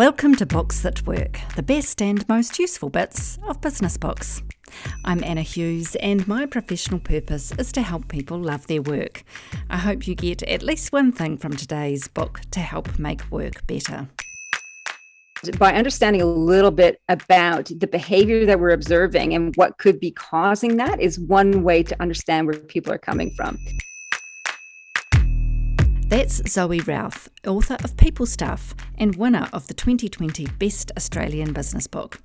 Welcome to Books That Work, the best and most useful bits of business books. I'm Anna Hughes, and my professional purpose is to help people love their work. I hope you get at least one thing from today's book to help make work better. By understanding a little bit about the behavior that we're observing and what could be causing that, is one way to understand where people are coming from. That's Zoe Routh, author of People Stuff and winner of the 2020 Best Australian Business Book.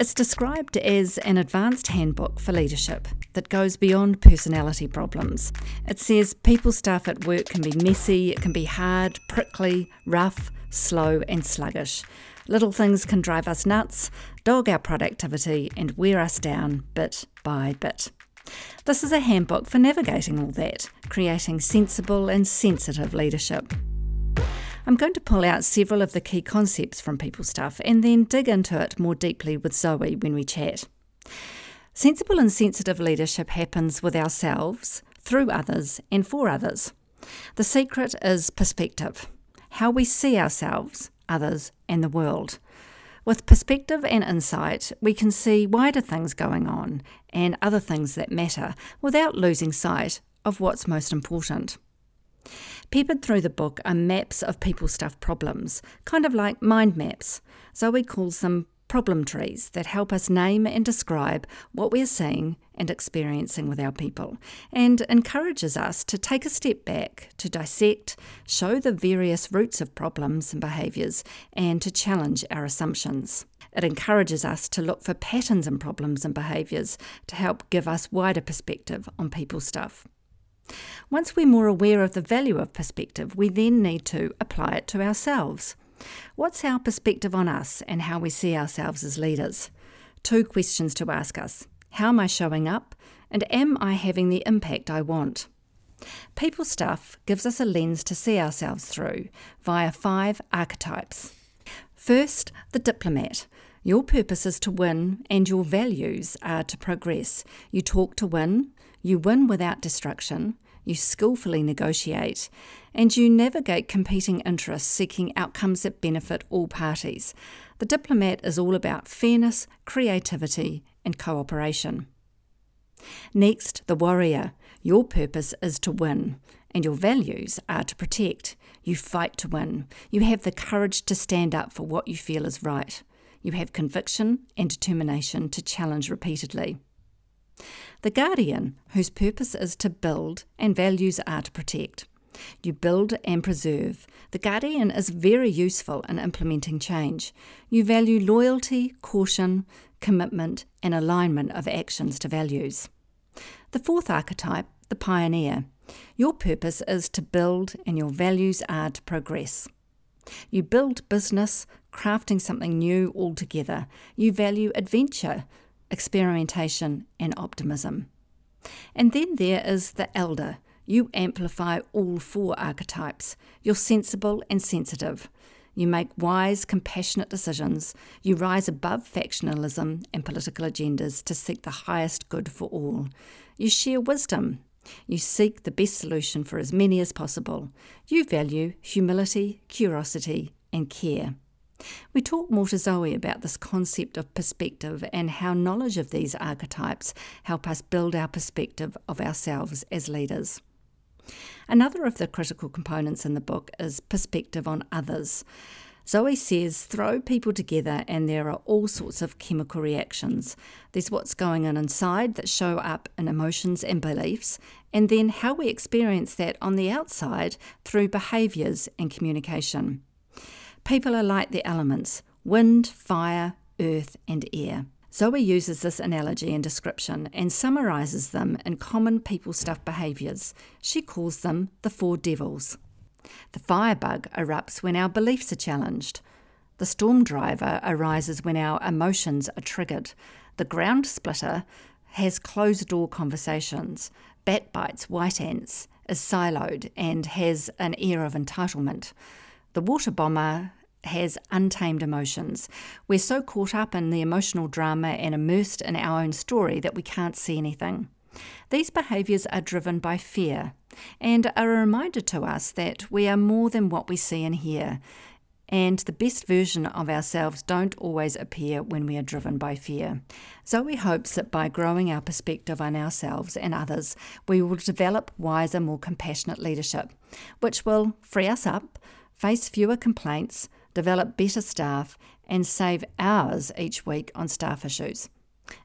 It's described as an advanced handbook for leadership that goes beyond personality problems. It says people stuff at work can be messy, it can be hard, prickly, rough, slow, and sluggish. Little things can drive us nuts, dog our productivity, and wear us down bit by bit. This is a handbook for navigating all that, creating sensible and sensitive leadership. I'm going to pull out several of the key concepts from People Stuff and then dig into it more deeply with Zoe when we chat. Sensible and sensitive leadership happens with ourselves, through others, and for others. The secret is perspective how we see ourselves, others, and the world. With perspective and insight, we can see wider things going on and other things that matter without losing sight of what's most important. Peppered through the book are maps of people stuff problems, kind of like mind maps. Zoe calls them problem trees that help us name and describe what we're seeing and experiencing with our people, and encourages us to take a step back to dissect, show the various roots of problems and behaviours, and to challenge our assumptions. It encourages us to look for patterns in problems and behaviours to help give us wider perspective on people stuff. Once we're more aware of the value of perspective, we then need to apply it to ourselves. What's our perspective on us and how we see ourselves as leaders? Two questions to ask us How am I showing up? And am I having the impact I want? People Stuff gives us a lens to see ourselves through via five archetypes. First, the diplomat. Your purpose is to win, and your values are to progress. You talk to win, you win without destruction, you skillfully negotiate, and you navigate competing interests seeking outcomes that benefit all parties. The diplomat is all about fairness, creativity, and cooperation. Next, the warrior. Your purpose is to win, and your values are to protect. You fight to win. You have the courage to stand up for what you feel is right. You have conviction and determination to challenge repeatedly. The guardian, whose purpose is to build and values are to protect. You build and preserve. The guardian is very useful in implementing change. You value loyalty, caution, commitment, and alignment of actions to values. The fourth archetype, the pioneer. Your purpose is to build, and your values are to progress. You build business, crafting something new altogether. You value adventure, experimentation, and optimism. And then there is the elder. You amplify all four archetypes. You're sensible and sensitive. You make wise, compassionate decisions. You rise above factionalism and political agendas to seek the highest good for all. You share wisdom. You seek the best solution for as many as possible. You value humility, curiosity, and care. We talk more to Zoe about this concept of perspective and how knowledge of these archetypes help us build our perspective of ourselves as leaders. Another of the critical components in the book is perspective on others. Zoe says throw people together and there are all sorts of chemical reactions. There's what's going on inside that show up in emotions and beliefs, and then how we experience that on the outside through behaviours and communication. People are like the elements wind, fire, earth, and air. Zoe uses this analogy and description and summarises them in common people stuff behaviours. She calls them the four devils. The firebug erupts when our beliefs are challenged. The storm driver arises when our emotions are triggered. The ground splitter has closed door conversations. Bat bites white ants, is siloed, and has an air of entitlement. The water bomber has untamed emotions. We're so caught up in the emotional drama and immersed in our own story that we can't see anything. These behaviours are driven by fear and are a reminder to us that we are more than what we see and hear. and the best version of ourselves don't always appear when we are driven by fear. Zoe hopes that by growing our perspective on ourselves and others, we will develop wiser, more compassionate leadership, which will free us up, face fewer complaints, develop better staff, and save hours each week on staff issues.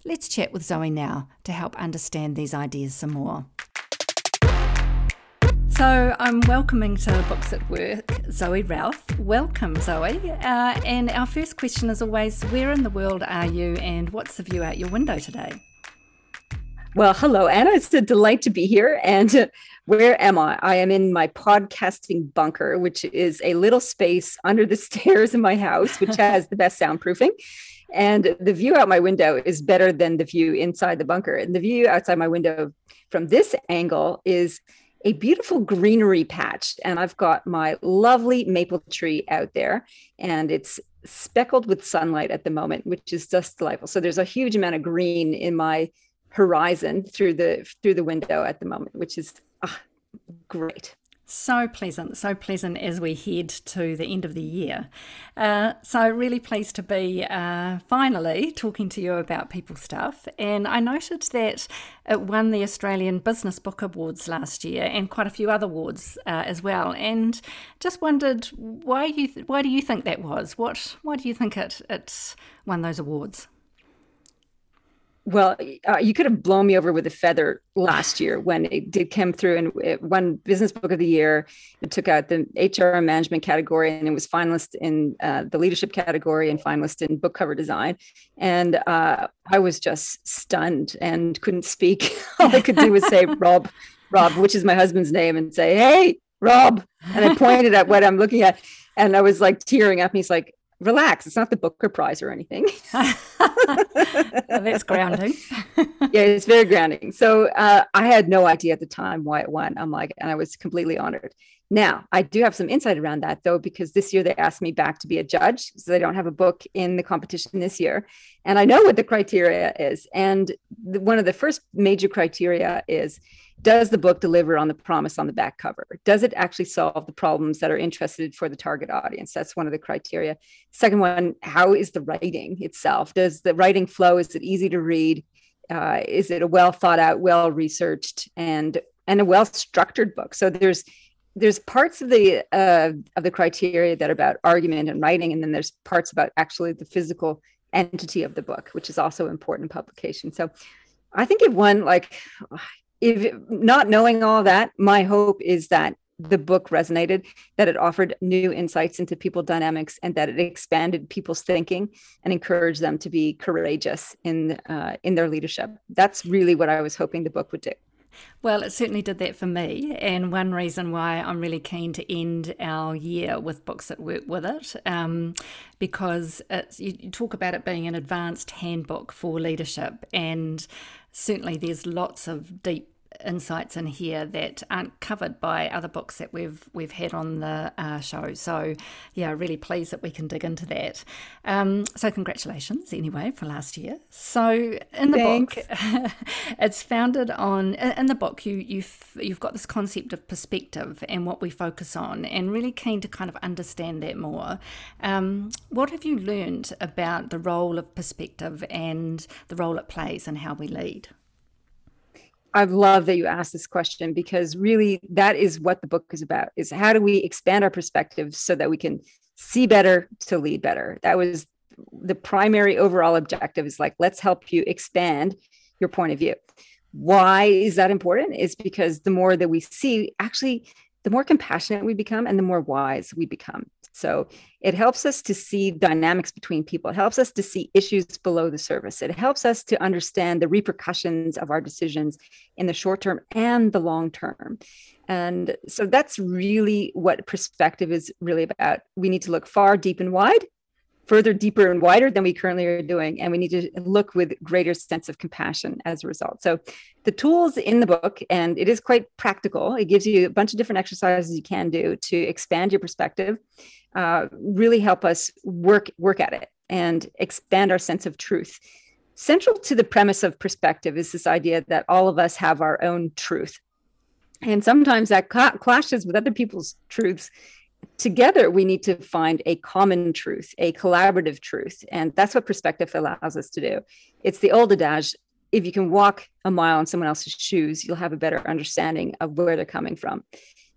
Let's chat with Zoe now to help understand these ideas some more. So I'm welcoming to Books That Work Zoe Routh. Welcome, Zoe. Uh, and our first question is always where in the world are you and what's the view out your window today? Well, hello, Anna. It's a delight to be here. And where am I? I am in my podcasting bunker, which is a little space under the stairs in my house, which has the best soundproofing. And the view out my window is better than the view inside the bunker. And the view outside my window from this angle is a beautiful greenery patch. And I've got my lovely maple tree out there, and it's speckled with sunlight at the moment, which is just delightful. So there's a huge amount of green in my horizon through the through the window at the moment, which is ah, great. So pleasant, so pleasant as we head to the end of the year. Uh, so, really pleased to be uh, finally talking to you about people stuff. And I noted that it won the Australian Business Book Awards last year and quite a few other awards uh, as well. And just wondered why you th- why do you think that was? What why do you think it it won those awards? Well, uh, you could have blown me over with a feather last year when it did come through and it won Business Book of the Year. It took out the HR management category and it was finalist in uh, the leadership category and finalist in book cover design. And uh, I was just stunned and couldn't speak. All I could do was say, Rob, Rob, which is my husband's name, and say, Hey, Rob. And I pointed at what I'm looking at. And I was like tearing up. And he's like, relax. It's not the Booker Prize or anything. That's grounding. yeah, it's very grounding. So uh, I had no idea at the time why it won. I'm like, and I was completely honored. Now, I do have some insight around that though, because this year they asked me back to be a judge. So they don't have a book in the competition this year. And I know what the criteria is. And the, one of the first major criteria is does the book deliver on the promise on the back cover? Does it actually solve the problems that are interested for the target audience? That's one of the criteria. Second one, how is the writing itself? Does the writing flow? Is it easy to read? Uh, is it a well thought out, well researched, and and a well structured book? So there's there's parts of the uh, of the criteria that are about argument and writing, and then there's parts about actually the physical entity of the book, which is also important in publication. So I think if one like if not knowing all that, my hope is that the book resonated, that it offered new insights into people dynamics, and that it expanded people's thinking and encouraged them to be courageous in uh, in their leadership. That's really what I was hoping the book would do. Well, it certainly did that for me. And one reason why I'm really keen to end our year with books that work with it, um, because it's, you, you talk about it being an advanced handbook for leadership. And certainly there's lots of deep insights in here that aren't covered by other books that we've we've had on the uh, show. So, yeah, really pleased that we can dig into that. Um, so, congratulations anyway for last year. So, in the Thanks. book, it's founded on in the book you you've you've got this concept of perspective and what we focus on, and really keen to kind of understand that more. Um, what have you learned about the role of perspective and the role it plays in how we lead? I love that you asked this question because really that is what the book is about is how do we expand our perspective so that we can see better to lead better. That was the primary overall objective is like let's help you expand your point of view. Why is that important? Is because the more that we see actually the more compassionate we become and the more wise we become. So it helps us to see dynamics between people. It helps us to see issues below the surface. It helps us to understand the repercussions of our decisions in the short term and the long term. And so that's really what perspective is really about. We need to look far, deep, and wide further deeper and wider than we currently are doing and we need to look with greater sense of compassion as a result. So the tools in the book and it is quite practical. It gives you a bunch of different exercises you can do to expand your perspective uh, really help us work work at it and expand our sense of truth. Central to the premise of perspective is this idea that all of us have our own truth. And sometimes that clashes with other people's truths together we need to find a common truth, a collaborative truth. And that's what perspective allows us to do. It's the old adage if you can walk a mile in someone else's shoes, you'll have a better understanding of where they're coming from.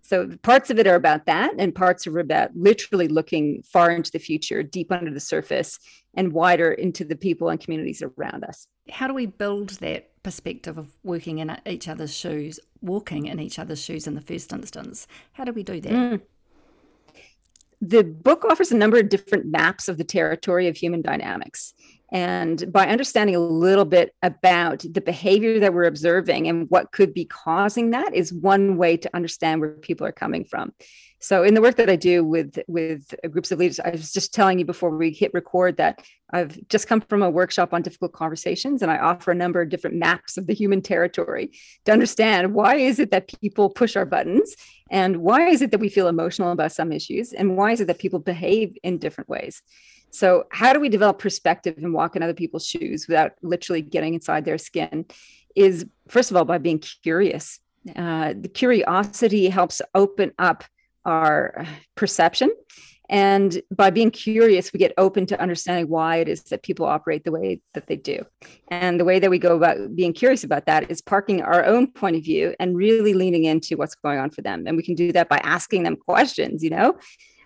So parts of it are about that, and parts are about literally looking far into the future, deep under the surface, and wider into the people and communities around us. How do we build that perspective of working in each other's shoes, walking in each other's shoes in the first instance? How do we do that? Mm. The book offers a number of different maps of the territory of human dynamics. And by understanding a little bit about the behavior that we're observing and what could be causing that is one way to understand where people are coming from. So in the work that I do with with groups of leaders, I was just telling you before we hit record that I've just come from a workshop on difficult conversations and I offer a number of different maps of the human territory to understand why is it that people push our buttons and why is it that we feel emotional about some issues and why is it that people behave in different ways. So, how do we develop perspective and walk in other people's shoes without literally getting inside their skin? Is first of all by being curious. Uh, the curiosity helps open up our perception. And by being curious, we get open to understanding why it is that people operate the way that they do. And the way that we go about being curious about that is parking our own point of view and really leaning into what's going on for them. And we can do that by asking them questions, you know,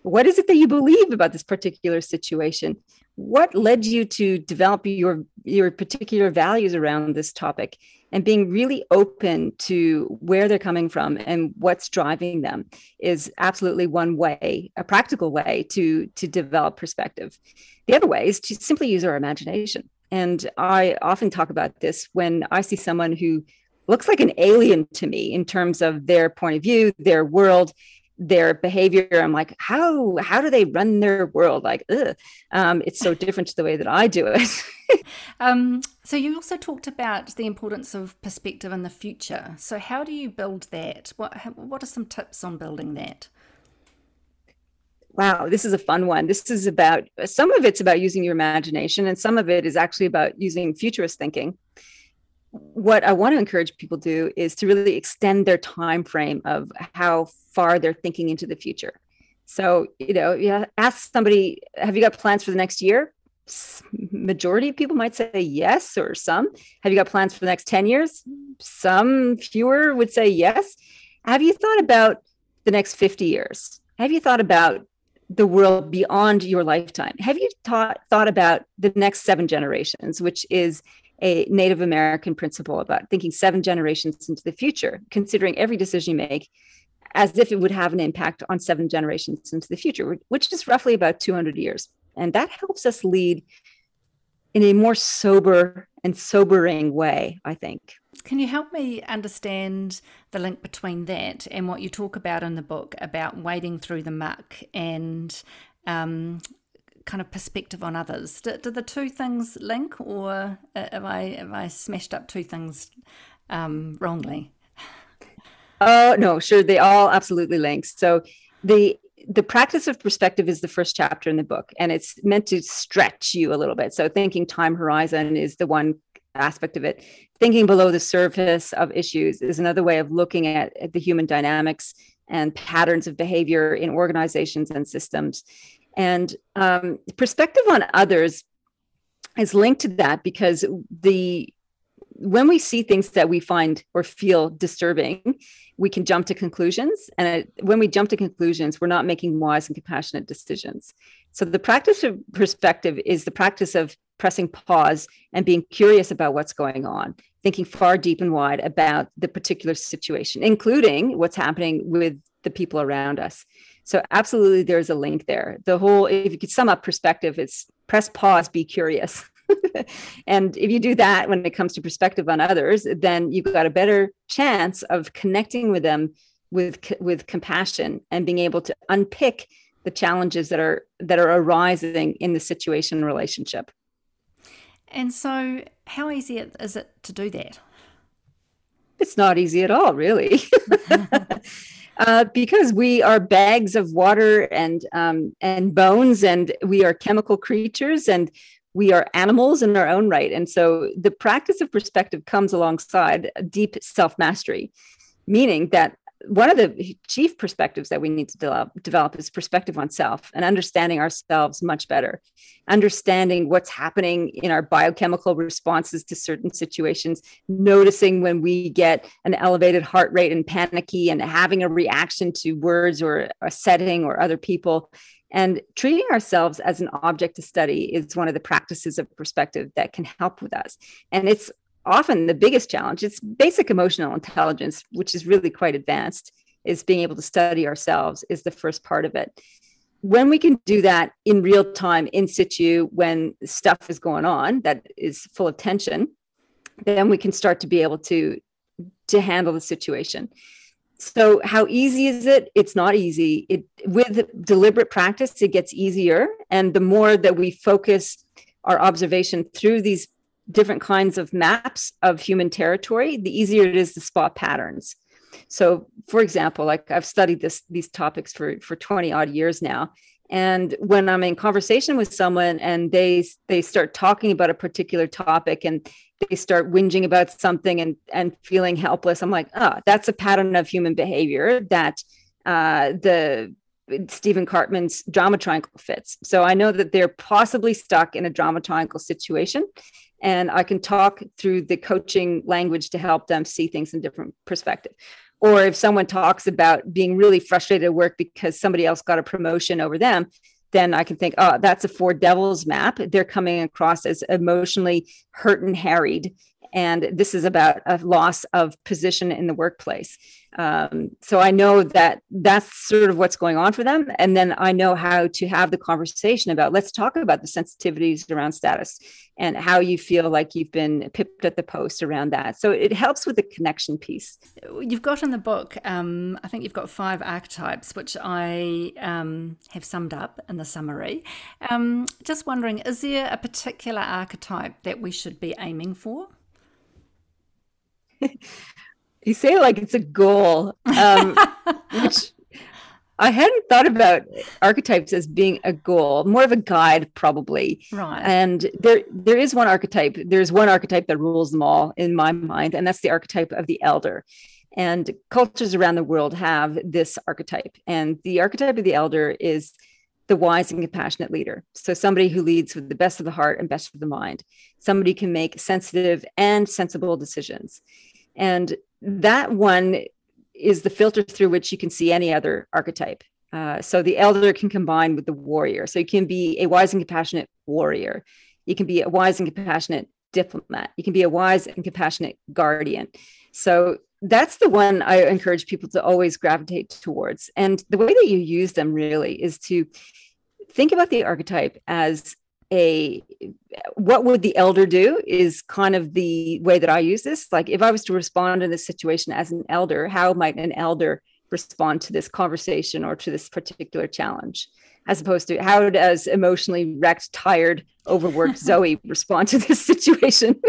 what is it that you believe about this particular situation? What led you to develop your, your particular values around this topic? And being really open to where they're coming from and what's driving them is absolutely one way, a practical way to, to develop perspective. The other way is to simply use our imagination. And I often talk about this when I see someone who looks like an alien to me in terms of their point of view, their world, their behavior. I'm like how how do they run their world? Like um, it's so different to the way that i do it. Um, so you also talked about the importance of perspective in the future. So how do you build that? What what are some tips on building that? Wow this is a fun one. This is about some of it's about using your imagination and some of it is actually about using futurist thinking what I want to encourage people to do is to really extend their time frame of how far they're thinking into the future. So, you know, you ask somebody, have you got plans for the next year? Majority of people might say yes, or some. Have you got plans for the next 10 years? Some fewer would say yes. Have you thought about the next 50 years? Have you thought about the world beyond your lifetime? Have you thought thought about the next seven generations, which is a Native American principle about thinking seven generations into the future, considering every decision you make as if it would have an impact on seven generations into the future, which is roughly about 200 years. And that helps us lead in a more sober and sobering way, I think. Can you help me understand the link between that and what you talk about in the book about wading through the muck and um, kind of perspective on others. Do, do the two things link, or uh, have I have I smashed up two things um, wrongly? Oh no, sure, they all absolutely link. So the the practice of perspective is the first chapter in the book, and it's meant to stretch you a little bit. So thinking time horizon is the one aspect of it. Thinking below the surface of issues is another way of looking at, at the human dynamics and patterns of behavior in organizations and systems. And um, perspective on others is linked to that because the when we see things that we find or feel disturbing, we can jump to conclusions. And when we jump to conclusions, we're not making wise and compassionate decisions. So the practice of perspective is the practice of pressing pause and being curious about what's going on, thinking far deep and wide about the particular situation, including what's happening with the people around us. So absolutely there's a link there. The whole, if you could sum up perspective, it's press pause, be curious. and if you do that when it comes to perspective on others, then you've got a better chance of connecting with them with with compassion and being able to unpick the challenges that are that are arising in the situation relationship. And so, how easy is it to do that? It's not easy at all, really. uh, because we are bags of water and um, and bones, and we are chemical creatures, and we are animals in our own right. And so the practice of perspective comes alongside deep self mastery, meaning that one of the chief perspectives that we need to develop, develop is perspective on self and understanding ourselves much better, understanding what's happening in our biochemical responses to certain situations, noticing when we get an elevated heart rate and panicky and having a reaction to words or a setting or other people. And treating ourselves as an object to study is one of the practices of perspective that can help with us. And it's often the biggest challenge. It's basic emotional intelligence, which is really quite advanced, is being able to study ourselves, is the first part of it. When we can do that in real time, in situ, when stuff is going on that is full of tension, then we can start to be able to to handle the situation. So how easy is it? It's not easy. It with deliberate practice, it gets easier. And the more that we focus our observation through these different kinds of maps of human territory, the easier it is to spot patterns. So, for example, like I've studied this these topics for for 20 odd years now. And when I'm in conversation with someone and they they start talking about a particular topic and they start whinging about something and and feeling helpless, I'm like, oh, that's a pattern of human behavior that uh, the Stephen Karpman's drama triangle fits. So I know that they're possibly stuck in a drama triangle situation and I can talk through the coaching language to help them see things in different perspective. Or if someone talks about being really frustrated at work because somebody else got a promotion over them, then I can think, oh, that's a four devils map. They're coming across as emotionally hurt and harried and this is about a loss of position in the workplace. Um, so I know that that's sort of what's going on for them, and then I know how to have the conversation about. Let's talk about the sensitivities around status and how you feel like you've been pipped at the post around that. So it helps with the connection piece. You've got in the book, um, I think you've got five archetypes, which I um, have summed up in the summary. Um, just wondering, is there a particular archetype that we should be aiming for? You say it like it's a goal, um, which I hadn't thought about archetypes as being a goal, more of a guide, probably. Right. And there, there is one archetype. There's one archetype that rules them all in my mind, and that's the archetype of the elder. And cultures around the world have this archetype, and the archetype of the elder is the wise and compassionate leader. So, somebody who leads with the best of the heart and best of the mind. Somebody can make sensitive and sensible decisions. And that one is the filter through which you can see any other archetype. Uh, so, the elder can combine with the warrior. So, you can be a wise and compassionate warrior. You can be a wise and compassionate diplomat. You can be a wise and compassionate guardian. So, that's the one I encourage people to always gravitate towards. And the way that you use them really is to think about the archetype as a what would the elder do is kind of the way that I use this. Like if I was to respond in this situation as an elder, how might an elder respond to this conversation or to this particular challenge? As opposed to how does emotionally wrecked, tired, overworked Zoe respond to this situation?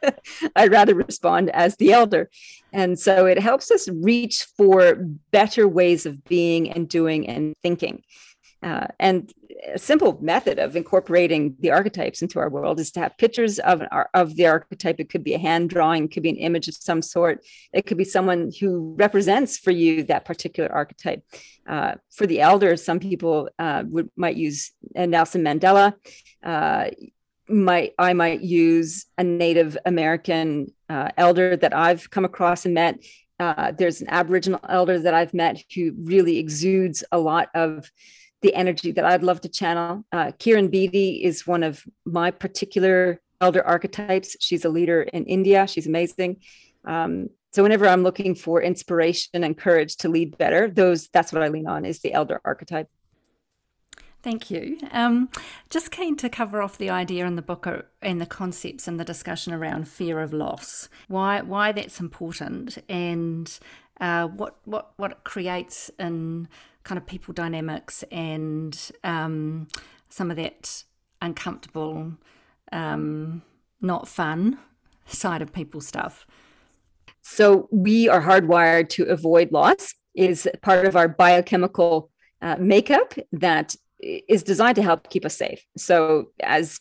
I'd rather respond as the elder. And so it helps us reach for better ways of being and doing and thinking. Uh, and a simple method of incorporating the archetypes into our world is to have pictures of of the archetype. It could be a hand drawing, it could be an image of some sort. It could be someone who represents for you that particular archetype. Uh, for the elders, some people uh, would might use Nelson Mandela. Uh, might I might use a Native American uh, elder that I've come across and met. Uh, there's an Aboriginal elder that I've met who really exudes a lot of the energy that I'd love to channel. Uh, Kiran Bedi is one of my particular elder archetypes. She's a leader in India. She's amazing. Um, so whenever I'm looking for inspiration and courage to lead better, those that's what I lean on is the elder archetype. Thank you. Um, just keen to cover off the idea in the book uh, and the concepts and the discussion around fear of loss. Why why that's important and uh, what what what it creates in kind of people dynamics and um, some of that uncomfortable, um, not fun side of people stuff. So we are hardwired to avoid loss is part of our biochemical uh, makeup that is designed to help keep us safe. So as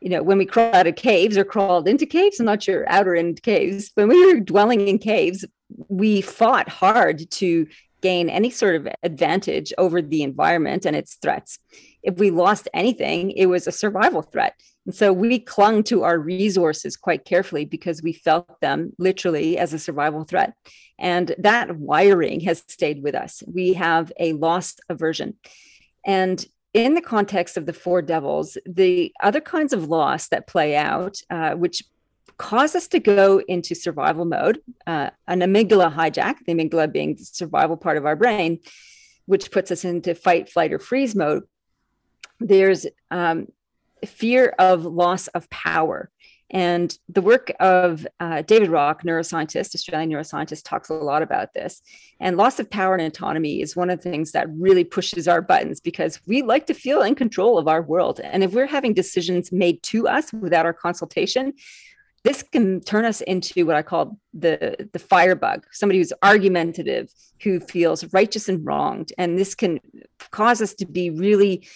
you know, when we crawl out of caves or crawled into caves, I'm not sure outer end caves, when we were dwelling in caves, we fought hard to gain any sort of advantage over the environment and its threats. If we lost anything, it was a survival threat. And so we clung to our resources quite carefully because we felt them literally as a survival threat. And that wiring has stayed with us. We have a loss aversion. And in the context of the four devils, the other kinds of loss that play out, uh, which cause us to go into survival mode, uh, an amygdala hijack, the amygdala being the survival part of our brain, which puts us into fight, flight, or freeze mode. There's um, fear of loss of power. And the work of uh, David Rock, neuroscientist, Australian neuroscientist, talks a lot about this. And loss of power and autonomy is one of the things that really pushes our buttons because we like to feel in control of our world. And if we're having decisions made to us without our consultation, this can turn us into what I call the the firebug, somebody who's argumentative, who feels righteous and wronged, and this can cause us to be really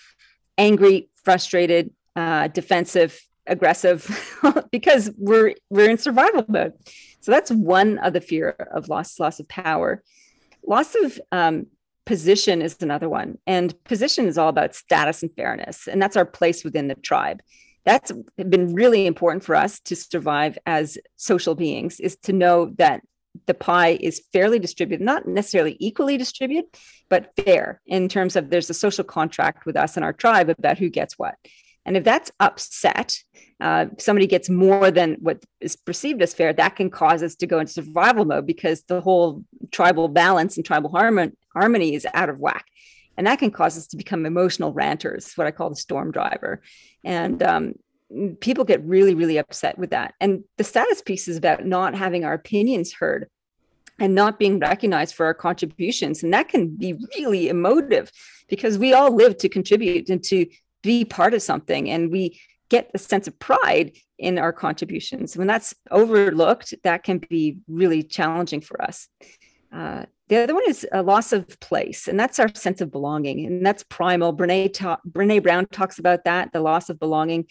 angry, frustrated, uh, defensive, aggressive, because we're we're in survival mode. So that's one of the fear of loss, loss of power, loss of um, position is another one, and position is all about status and fairness, and that's our place within the tribe that's been really important for us to survive as social beings is to know that the pie is fairly distributed, not necessarily equally distributed, but fair in terms of there's a social contract with us and our tribe about who gets what. And if that's upset, uh, somebody gets more than what is perceived as fair, that can cause us to go into survival mode because the whole tribal balance and tribal harmony, harmony is out of whack and that can cause us to become emotional ranters what i call the storm driver. And um, people get really really upset with that. And the status piece is about not having our opinions heard and not being recognized for our contributions. And that can be really emotive because we all live to contribute and to be part of something. And we get a sense of pride in our contributions. When that's overlooked that can be really challenging for us. Uh, the other one is a loss of place, and that's our sense of belonging, and that's primal. Brene, ta- Brene Brown talks about that, the loss of belonging,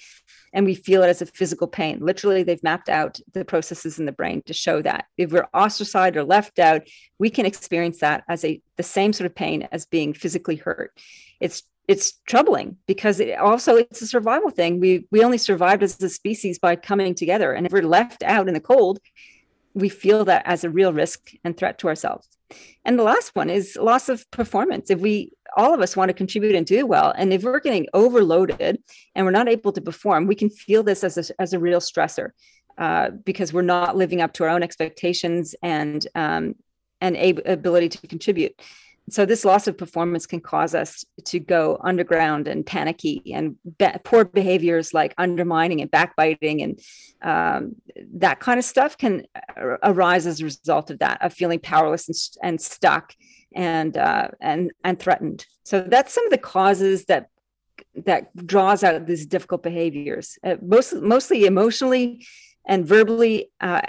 and we feel it as a physical pain. Literally, they've mapped out the processes in the brain to show that if we're ostracized or left out, we can experience that as a the same sort of pain as being physically hurt. It's it's troubling because it also it's a survival thing. We we only survived as a species by coming together, and if we're left out in the cold, we feel that as a real risk and threat to ourselves. And the last one is loss of performance. If we all of us want to contribute and do well, and if we're getting overloaded and we're not able to perform, we can feel this as a, as a real stressor uh, because we're not living up to our own expectations and um, and ability to contribute so this loss of performance can cause us to go underground and panicky and be- poor behaviors like undermining and backbiting and um, that kind of stuff can arise as a result of that of feeling powerless and, and stuck and uh, and and threatened. So that's some of the causes that that draws out these difficult behaviors. Uh, most, mostly emotionally and verbally uh,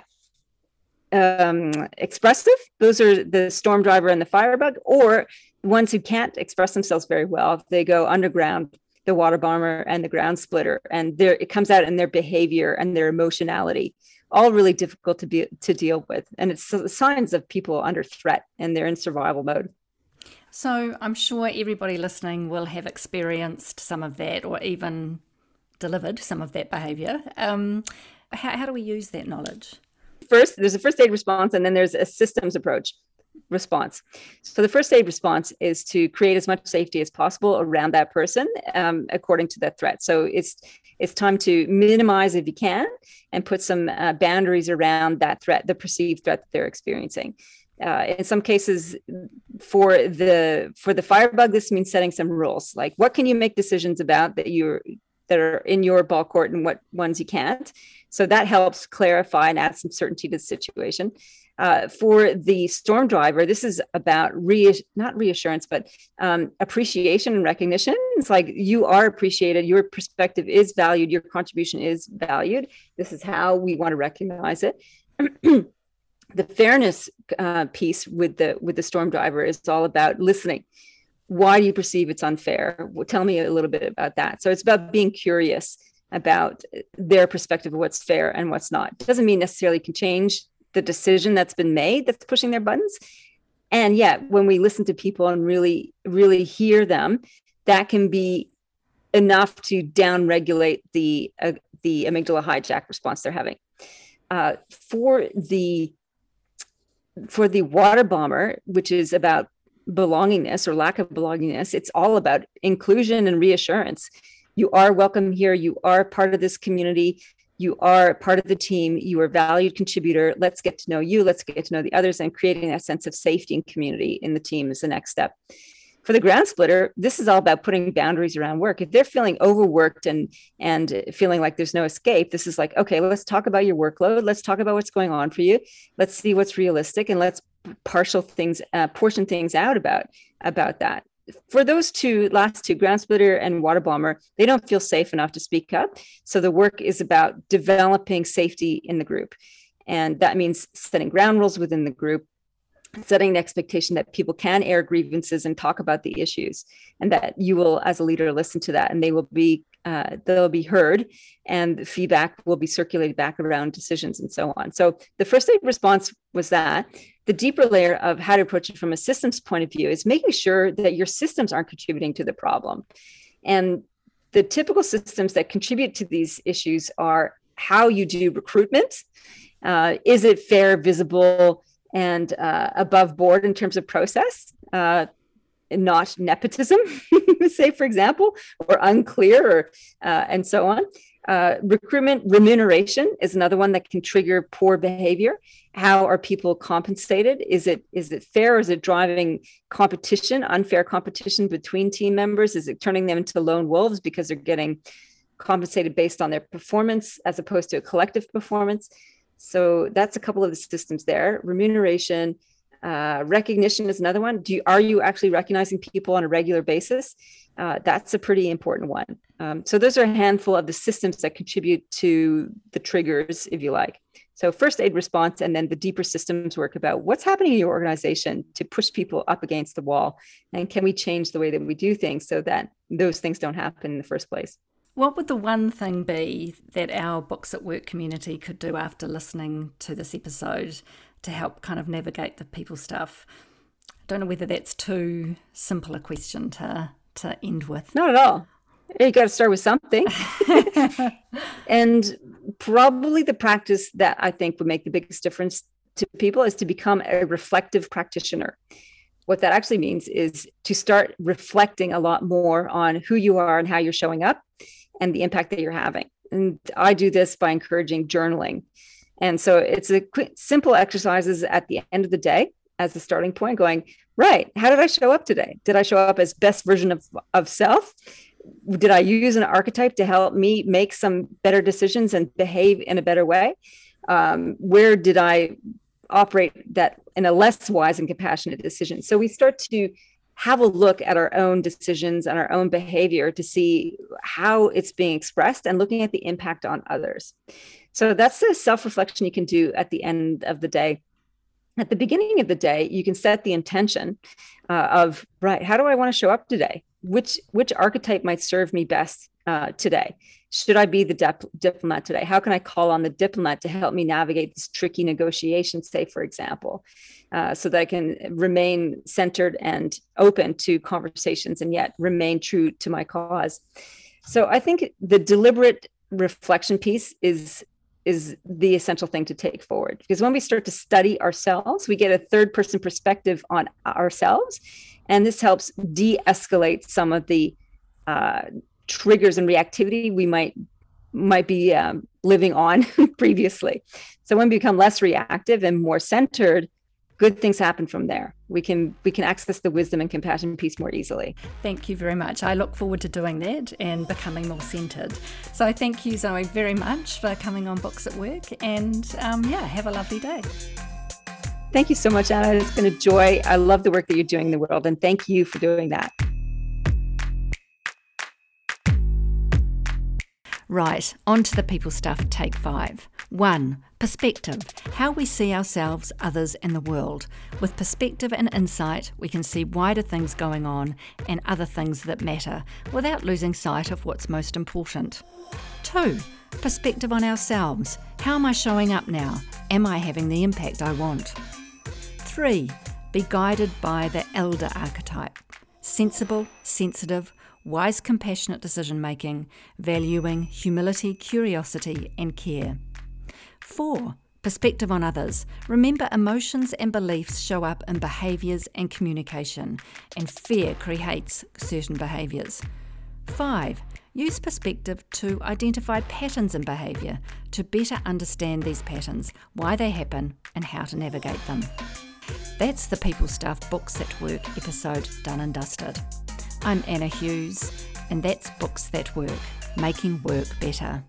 um, expressive. Those are the storm driver and the firebug, or ones who can't express themselves very well. They go underground, the water bomber and the ground splitter, and there it comes out in their behavior and their emotionality. All really difficult to be to deal with, and it's signs of people under threat and they're in survival mode. So I'm sure everybody listening will have experienced some of that, or even delivered some of that behavior. Um, how, how do we use that knowledge? First there's a first aid response and then there's a systems approach response. So the first aid response is to create as much safety as possible around that person um, according to that threat. So it's it's time to minimize if you can and put some uh, boundaries around that threat, the perceived threat that they're experiencing. Uh, in some cases, for the for the firebug, this means setting some rules, like what can you make decisions about that you that are in your ball court and what ones you can't. So that helps clarify and add some certainty to the situation. Uh, for the storm driver, this is about re not reassurance, but um, appreciation and recognition. It's like you are appreciated, your perspective is valued, your contribution is valued. This is how we want to recognize it. the fairness uh, piece with the with the storm driver is all about listening why do you perceive it's unfair? Tell me a little bit about that. So it's about being curious about their perspective of what's fair and what's not. It doesn't mean necessarily can change the the decision that's been made that's pushing their buttons. And yet, when we listen to people and really, really hear them, that can be enough to downregulate the uh, the amygdala hijack response they're having. Uh, for the for the water bomber, which is about belongingness or lack of belongingness, it's all about inclusion and reassurance. You are welcome here. You are part of this community. You are part of the team. You are a valued contributor. Let's get to know you. Let's get to know the others and creating that sense of safety and community in the team is the next step for the ground splitter, this is all about putting boundaries around work. If they're feeling overworked and and feeling like there's no escape, this is like, okay, let's talk about your workload. Let's talk about what's going on for you. Let's see what's realistic, and let's partial things, uh, portion things out about about that. For those two last two, ground splitter and water bomber, they don't feel safe enough to speak up. So the work is about developing safety in the group. And that means setting ground rules within the group, setting the expectation that people can air grievances and talk about the issues and that you will as a leader listen to that and they will be uh, they'll be heard and feedback will be circulated back around decisions and so on. So the first aid response was that. The deeper layer of how to approach it from a systems point of view is making sure that your systems aren't contributing to the problem. And the typical systems that contribute to these issues are how you do recruitment. Uh, is it fair visible and uh, above board in terms of process, uh, not nepotism, say, for example, or unclear, or, uh, and so on. Uh, recruitment remuneration is another one that can trigger poor behavior. How are people compensated? Is it is it fair? Is it driving competition, unfair competition between team members? Is it turning them into lone wolves because they're getting compensated based on their performance as opposed to a collective performance? So that's a couple of the systems there. Remuneration, uh, recognition is another one. Do you, are you actually recognizing people on a regular basis? Uh, that's a pretty important one. Um, so those are a handful of the systems that contribute to the triggers, if you like. So first aid response, and then the deeper systems work about what's happening in your organization to push people up against the wall, and can we change the way that we do things so that those things don't happen in the first place. What would the one thing be that our Books That Work community could do after listening to this episode to help kind of navigate the people stuff? I don't know whether that's too simple a question to to end with. Not at all. You got to start with something. and probably the practice that I think would make the biggest difference to people is to become a reflective practitioner. What that actually means is to start reflecting a lot more on who you are and how you're showing up and the impact that you're having. And I do this by encouraging journaling. And so it's a simple exercises at the end of the day as the starting point, going, right, how did I show up today? Did I show up as best version of, of self? Did I use an archetype to help me make some better decisions and behave in a better way? Um, where did I operate that in a less wise and compassionate decision? So we start to have a look at our own decisions and our own behavior to see how it's being expressed and looking at the impact on others. So that's the self reflection you can do at the end of the day. At the beginning of the day, you can set the intention uh, of, right, how do I want to show up today? Which, which archetype might serve me best uh, today? Should I be the dip- diplomat today? How can I call on the diplomat to help me navigate this tricky negotiation, say, for example? Uh, so that I can remain centered and open to conversations and yet remain true to my cause. So I think the deliberate reflection piece is is the essential thing to take forward because when we start to study ourselves we get a third person perspective on ourselves and this helps de-escalate some of the uh, triggers and reactivity we might might be um, living on previously so when we become less reactive and more centered good things happen from there. We can we can access the wisdom and compassion piece more easily. Thank you very much. I look forward to doing that and becoming more centered. So thank you, Zoe, very much for coming on Books That Work. And um, yeah, have a lovely day. Thank you so much, Anna. It's been a joy. I love the work that you're doing in the world, and thank you for doing that. Right, on to the people stuff, take five. One, perspective how we see ourselves, others, and the world. With perspective and insight, we can see wider things going on and other things that matter without losing sight of what's most important. Two, Perspective on ourselves. How am I showing up now? Am I having the impact I want? 3. Be guided by the elder archetype. Sensible, sensitive, wise, compassionate decision making, valuing humility, curiosity, and care. 4. Perspective on others. Remember, emotions and beliefs show up in behaviours and communication, and fear creates certain behaviours. 5. Use perspective to identify patterns in behaviour to better understand these patterns, why they happen, and how to navigate them. That's the People Stuff Books That Work episode done and dusted. I'm Anna Hughes, and that's Books That Work, making work better.